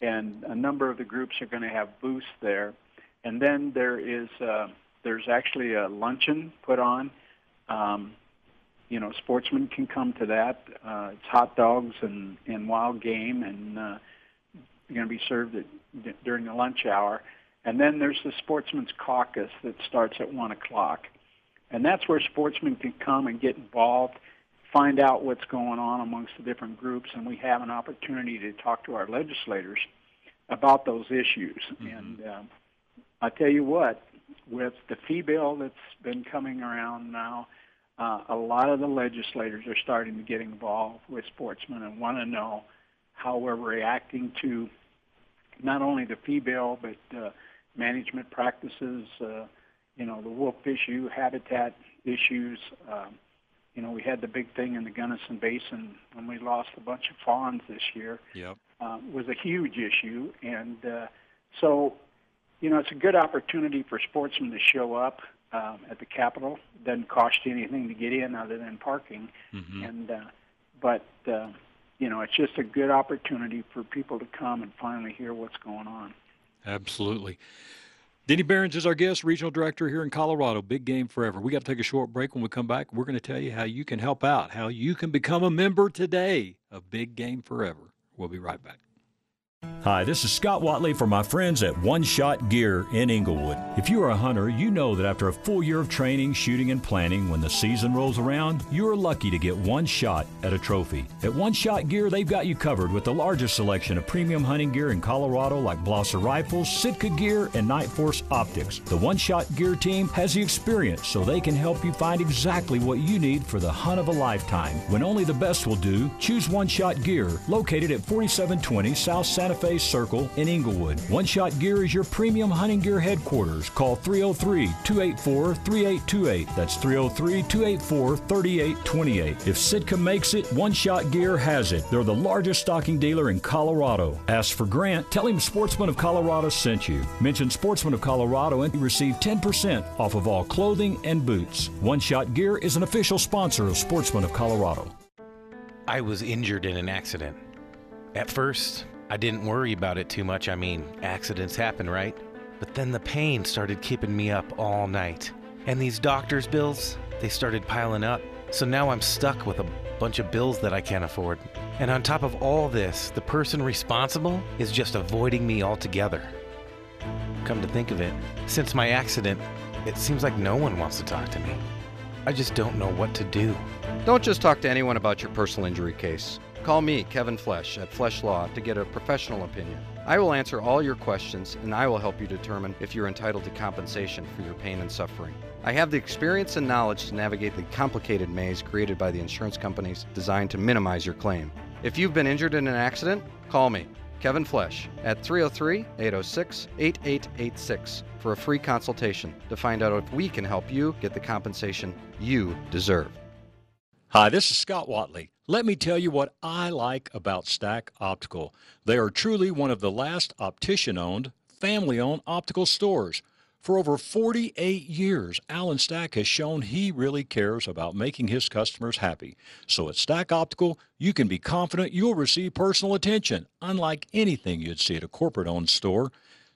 And a number of the groups are going to have booths there. And then there is uh, there's actually a luncheon put on. Um, you know, sportsmen can come to that. Uh, it's hot dogs and, and wild game, and uh, going to be served at, during the lunch hour. And then there's the Sportsman's Caucus that starts at 1 o'clock. And that's where sportsmen can come and get involved, find out what's going on amongst the different groups, and we have an opportunity to talk to our legislators about those issues. Mm-hmm. And um, I tell you what, with the fee bill that's been coming around now, uh, a lot of the legislators are starting to get involved with sportsmen and want to know how we're reacting to not only the fee bill but uh, management practices, uh, you know, the wolf issue, habitat issues. Um, you know, we had the big thing in the Gunnison Basin when we lost a bunch of fawns this year. Yep. Uh, was a huge issue, and uh, so you know, it's a good opportunity for sportsmen to show up um, at the Capitol. It doesn't cost you anything to get in other than parking, mm-hmm. and uh, but uh, you know, it's just a good opportunity for people to come and finally hear what's going on. Absolutely. Denny Behrens is our guest, regional director here in Colorado. Big game forever. We got to take a short break. When we come back, we're going to tell you how you can help out, how you can become a member today of Big Game Forever. We'll be right back. Hi, this is Scott Watley from my friends at One Shot Gear in Englewood. If you are a hunter, you know that after a full year of training, shooting, and planning, when the season rolls around, you are lucky to get one shot at a trophy. At One Shot Gear, they've got you covered with the largest selection of premium hunting gear in Colorado like Blaser rifles, Sitka gear, and Night Force optics. The One Shot Gear team has the experience so they can help you find exactly what you need for the hunt of a lifetime. When only the best will do, choose One Shot Gear, located at 4720 South Santa Fe Circle in Englewood. One Shot Gear is your premium hunting gear headquarters. Call 303 284 3828. That's 303 284 3828. If Sitka makes it, One Shot Gear has it. They're the largest stocking dealer in Colorado. Ask for Grant. Tell him Sportsman of Colorado sent you. Mention Sportsman of Colorado and you receive 10% off of all clothing and boots. One Shot Gear is an official sponsor of Sportsman of Colorado. I was injured in an accident. At first, I didn't worry about it too much. I mean, accidents happen, right? But then the pain started keeping me up all night. And these doctor's bills, they started piling up. So now I'm stuck with a bunch of bills that I can't afford. And on top of all this, the person responsible is just avoiding me altogether. Come to think of it, since my accident, it seems like no one wants to talk to me. I just don't know what to do. Don't just talk to anyone about your personal injury case. Call me, Kevin Flesch, at Flesch Law to get a professional opinion. I will answer all your questions and I will help you determine if you're entitled to compensation for your pain and suffering. I have the experience and knowledge to navigate the complicated maze created by the insurance companies designed to minimize your claim. If you've been injured in an accident, call me, Kevin Flesch, at 303 806 8886 for a free consultation to find out if we can help you get the compensation you deserve. Hi, this is Scott Watley. Let me tell you what I like about Stack Optical. They are truly one of the last optician owned, family owned optical stores. For over 48 years, Alan Stack has shown he really cares about making his customers happy. So at Stack Optical, you can be confident you'll receive personal attention, unlike anything you'd see at a corporate owned store.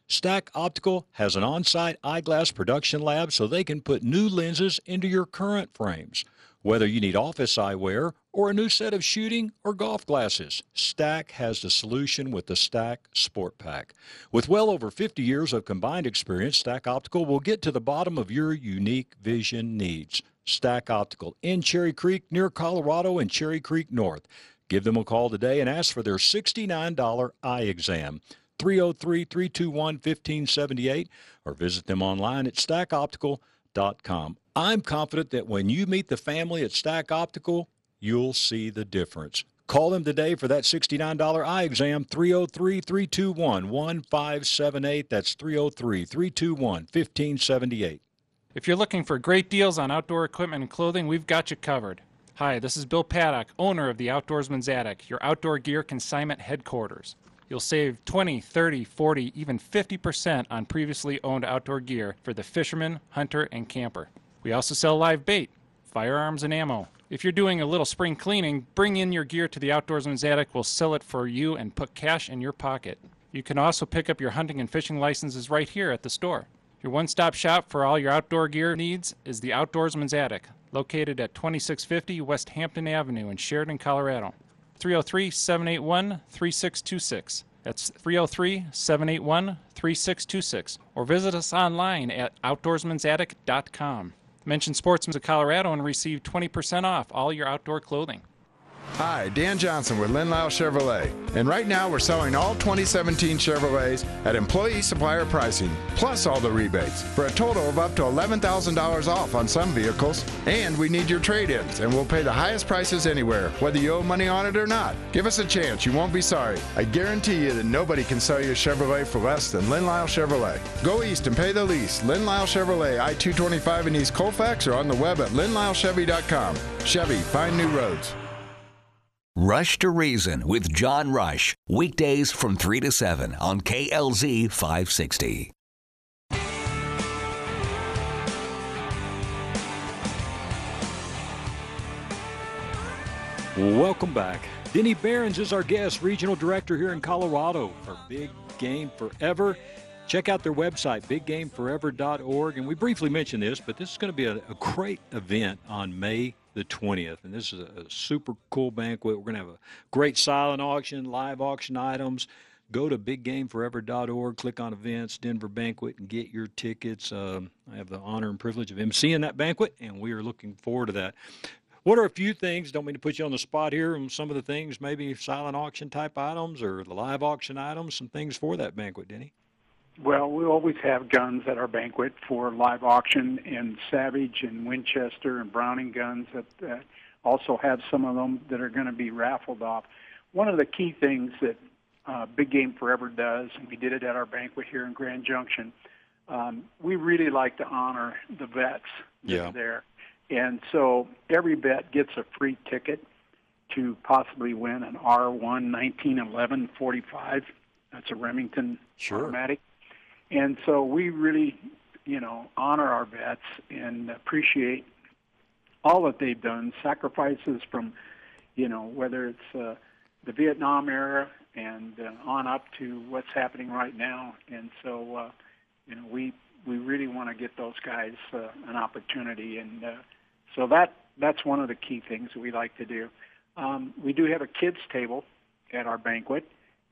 Stack Optical has an on site eyeglass production lab so they can put new lenses into your current frames. Whether you need office eyewear or a new set of shooting or golf glasses, Stack has the solution with the Stack Sport Pack. With well over 50 years of combined experience, Stack Optical will get to the bottom of your unique vision needs. Stack Optical in Cherry Creek near Colorado and Cherry Creek North. Give them a call today and ask for their $69 eye exam. 303 321 1578 or visit them online at stackoptical.com. I'm confident that when you meet the family at Stack Optical, you'll see the difference. Call them today for that $69 eye exam, 303 321 1578. That's 303 321 1578. If you're looking for great deals on outdoor equipment and clothing, we've got you covered. Hi, this is Bill Paddock, owner of the Outdoorsman's Attic, your outdoor gear consignment headquarters. You'll save 20, 30, 40, even 50% on previously owned outdoor gear for the fisherman, hunter, and camper. We also sell live bait, firearms, and ammo. If you're doing a little spring cleaning, bring in your gear to the Outdoorsman's Attic. We'll sell it for you and put cash in your pocket. You can also pick up your hunting and fishing licenses right here at the store. Your one stop shop for all your outdoor gear needs is the Outdoorsman's Attic, located at 2650 West Hampden Avenue in Sheridan, Colorado. 303 781 3626. That's 303 781 3626. Or visit us online at outdoorsmansattic.com. Mention Sportsman's of Colorado and receive 20% off all your outdoor clothing. Hi, Dan Johnson with Len Lyall Chevrolet. And right now we're selling all 2017 Chevrolets at employee supplier pricing, plus all the rebates, for a total of up to $11,000 off on some vehicles. And we need your trade ins, and we'll pay the highest prices anywhere, whether you owe money on it or not. Give us a chance, you won't be sorry. I guarantee you that nobody can sell you a Chevrolet for less than Len Lyall Chevrolet. Go east and pay the least. Len Lyall Chevrolet, I 225 in East Colfax, or on the web at lenlyallchevy.com. Chevy, find new roads. Rush to Reason with John Rush. Weekdays from 3 to 7 on KLZ 560. Welcome back. Denny Behrens is our guest, regional director here in Colorado for Big Game Forever. Check out their website, biggameforever.org. And we briefly mentioned this, but this is going to be a, a great event on May the 20th. And this is a, super cool banquet. We're going to have a great silent auction, live auction items. Go to biggameforever.org, click on events, Denver Banquet, and get your tickets. Um, I have the honor and privilege of emceeing that banquet, and we are looking forward to that. What are a few things? Don't mean to put you on the spot here. And some of the things, maybe silent auction type items or the live auction items, some things for that banquet, Denny. Well, we always have guns at our banquet for live auction, and Savage and Winchester and Browning guns that uh, also have some of them that are going to be raffled off. One of the key things that uh, Big Game Forever does, and we did it at our banquet here in Grand Junction, um, we really like to honor the vets that Yeah. are there. And so every vet gets a free ticket to possibly win an R1 1911 45. That's a Remington automatic. And so we really, you know, honor our vets and appreciate all that they've done, sacrifices from, you know, whether it's uh, the Vietnam era and uh, on up to what's happening right now. And so, uh, you know, we we really want to get those guys uh, an opportunity, and uh, so that that's one of the key things that we like to do. Um, we do have a kids table at our banquet,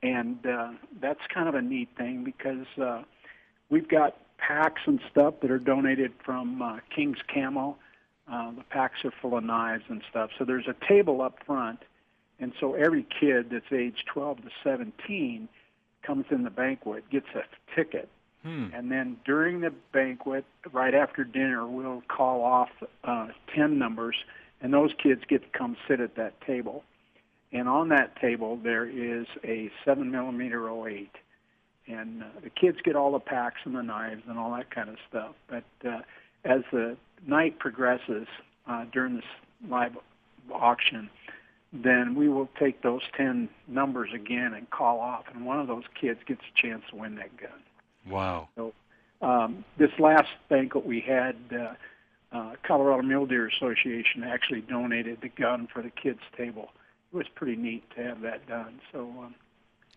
and uh, that's kind of a neat thing because uh, we've got packs and stuff that are donated from uh, King's Camo. Uh, the packs are full of knives and stuff. So there's a table up front, and so every kid that's age 12 to 17 comes in the banquet, gets a ticket, Hmm. and then during the banquet, right after dinner, we'll call off uh, 10 numbers, and those kids get to come sit at that table. And on that table, there is a 7 millimeter 08. And uh, the kids get all the packs and the knives and all that kind of stuff. But uh, as the night progresses uh, during this live auction, then we will take those 10 numbers again and call off. And one of those kids gets a chance to win that gun. Wow. So um, this last banquet we had, uh, uh, Colorado Mule Deer Association actually donated the gun for the kids' table. It was pretty neat to have that done. So um,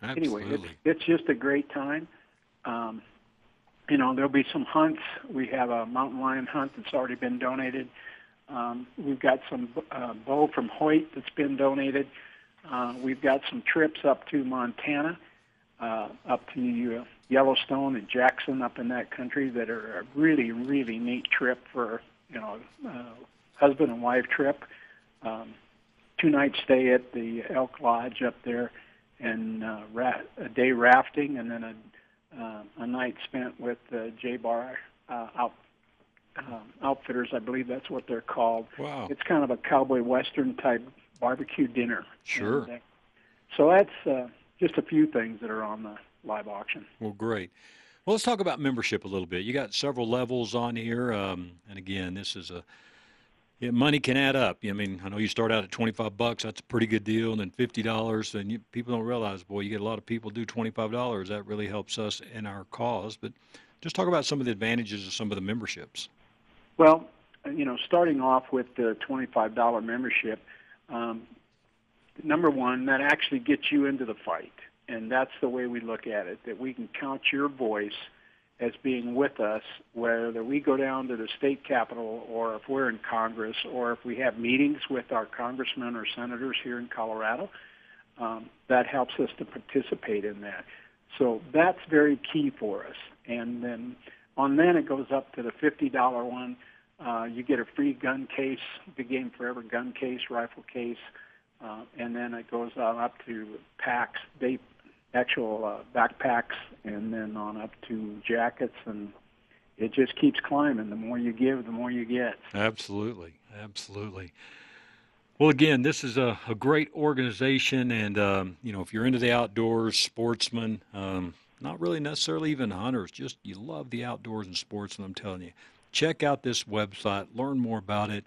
anyway, it's, it's just a great time. Um, you know, there'll be some hunts. We have a mountain lion hunt that's already been donated. Um, we've got some uh, bow from Hoyt that's been donated. Uh, we've got some trips up to Montana, uh, up to uh, Yellowstone and Jackson up in that country that are a really, really neat trip for, you know, uh, husband and wife trip. Um, two night stay at the Elk Lodge up there and uh, ra- a day rafting and then a, uh, a night spent with uh, J Bar uh, out, uh, Outfitters, I believe that's what they're called. Wow. It's kind of a cowboy western type barbecue dinner. Sure. And, uh, so that's uh, just a few things that are on the live auction. Well, great. Well, let's talk about membership a little bit. You got several levels on here, um, and again, this is a yeah, money can add up. I mean, I know you start out at twenty-five bucks. That's a pretty good deal, and then fifty dollars. And you, people don't realize, boy, you get a lot of people do twenty-five dollars. That really helps us in our cause. But just talk about some of the advantages of some of the memberships. Well, you know, starting off with the twenty-five dollar membership, um, number one, that actually gets you into the fight, and that's the way we look at it. That we can count your voice as being with us, whether we go down to the state capitol or if we're in Congress or if we have meetings with our congressmen or senators here in Colorado. Um, that helps us to participate in that. So that's very key for us. And then on then it goes up to the $50 one. Uh, you get a free gun case, the Game Forever gun case, rifle case, uh, and then it goes on up to packs, day actual uh, backpacks and then on up to jackets and it just keeps climbing. The more you give the more you get. Absolutely, absolutely. Well, again, this is a, a great organization, and um, you know, if you're into the outdoors, sportsmen, um, not really necessarily even hunters, just you love the outdoors and sports, and I'm telling you, check out this website, learn more about it,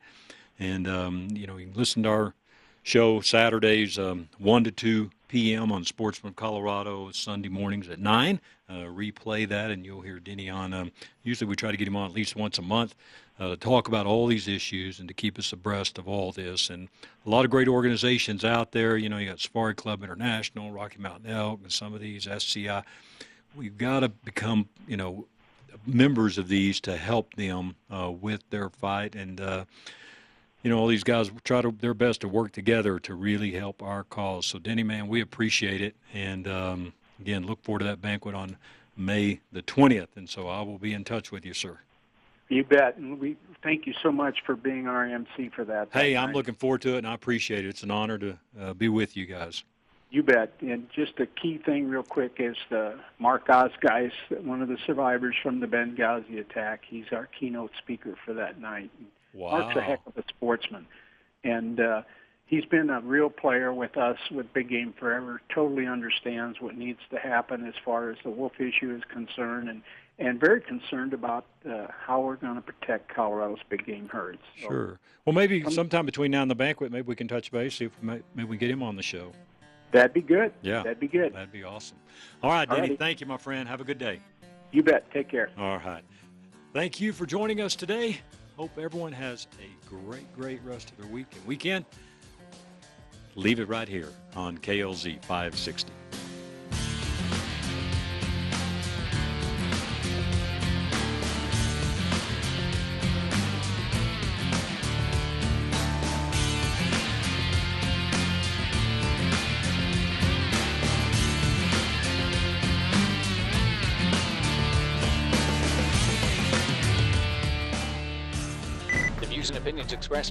and um, you know, you can listen to our show Saturdays, um, one to two p.m. on Sportsman Colorado, Sunday mornings at nine. Uh, replay that, and you'll hear Denny on. Um, usually, we try to get him on at least once a month uh, to talk about all these issues and to keep us abreast of all this. And a lot of great organizations out there. You know, you got Safari Club International, Rocky Mountain Elk, and some of these SCI. We've got to become, you know, members of these to help them uh, with their fight and. You know, all these guys try to their best to work together to really help our cause. So, Denny, man, we appreciate it, and um, again, look forward to that banquet on May the twentieth. And so, I will be in touch with you, sir. you bet and we thank you so much for being our mc for that Hey, I'm night. looking forward to it, and I appreciate it. It's an honor to uh, be with you guys. You bet. And just a key thing, real quick, is the Mark Oz Geist, one of the survivors from the Benghazi attack. He's our keynote speaker for that night. Mark's a heck of a sportsman, and uh, he's been a real player with us with Big Game Forever. Totally understands what needs to happen as far as the wolf issue is concerned, and and very concerned about uh, how we're going to protect Colorado's big game herds. So Sure. Well, maybe sometime between now and the banquet, maybe we can touch base. See if we may, maybe we get him on the show. That'd be good. Yeah, that'd be good. That'd be awesome. All right, Danny, Alrighty. Thank you, my friend. Have a good day. You bet. Take care. All right. Thank you for joining us today. Hope everyone has a great, great rest of their week and weekend. Leave it right here on KLZ 560.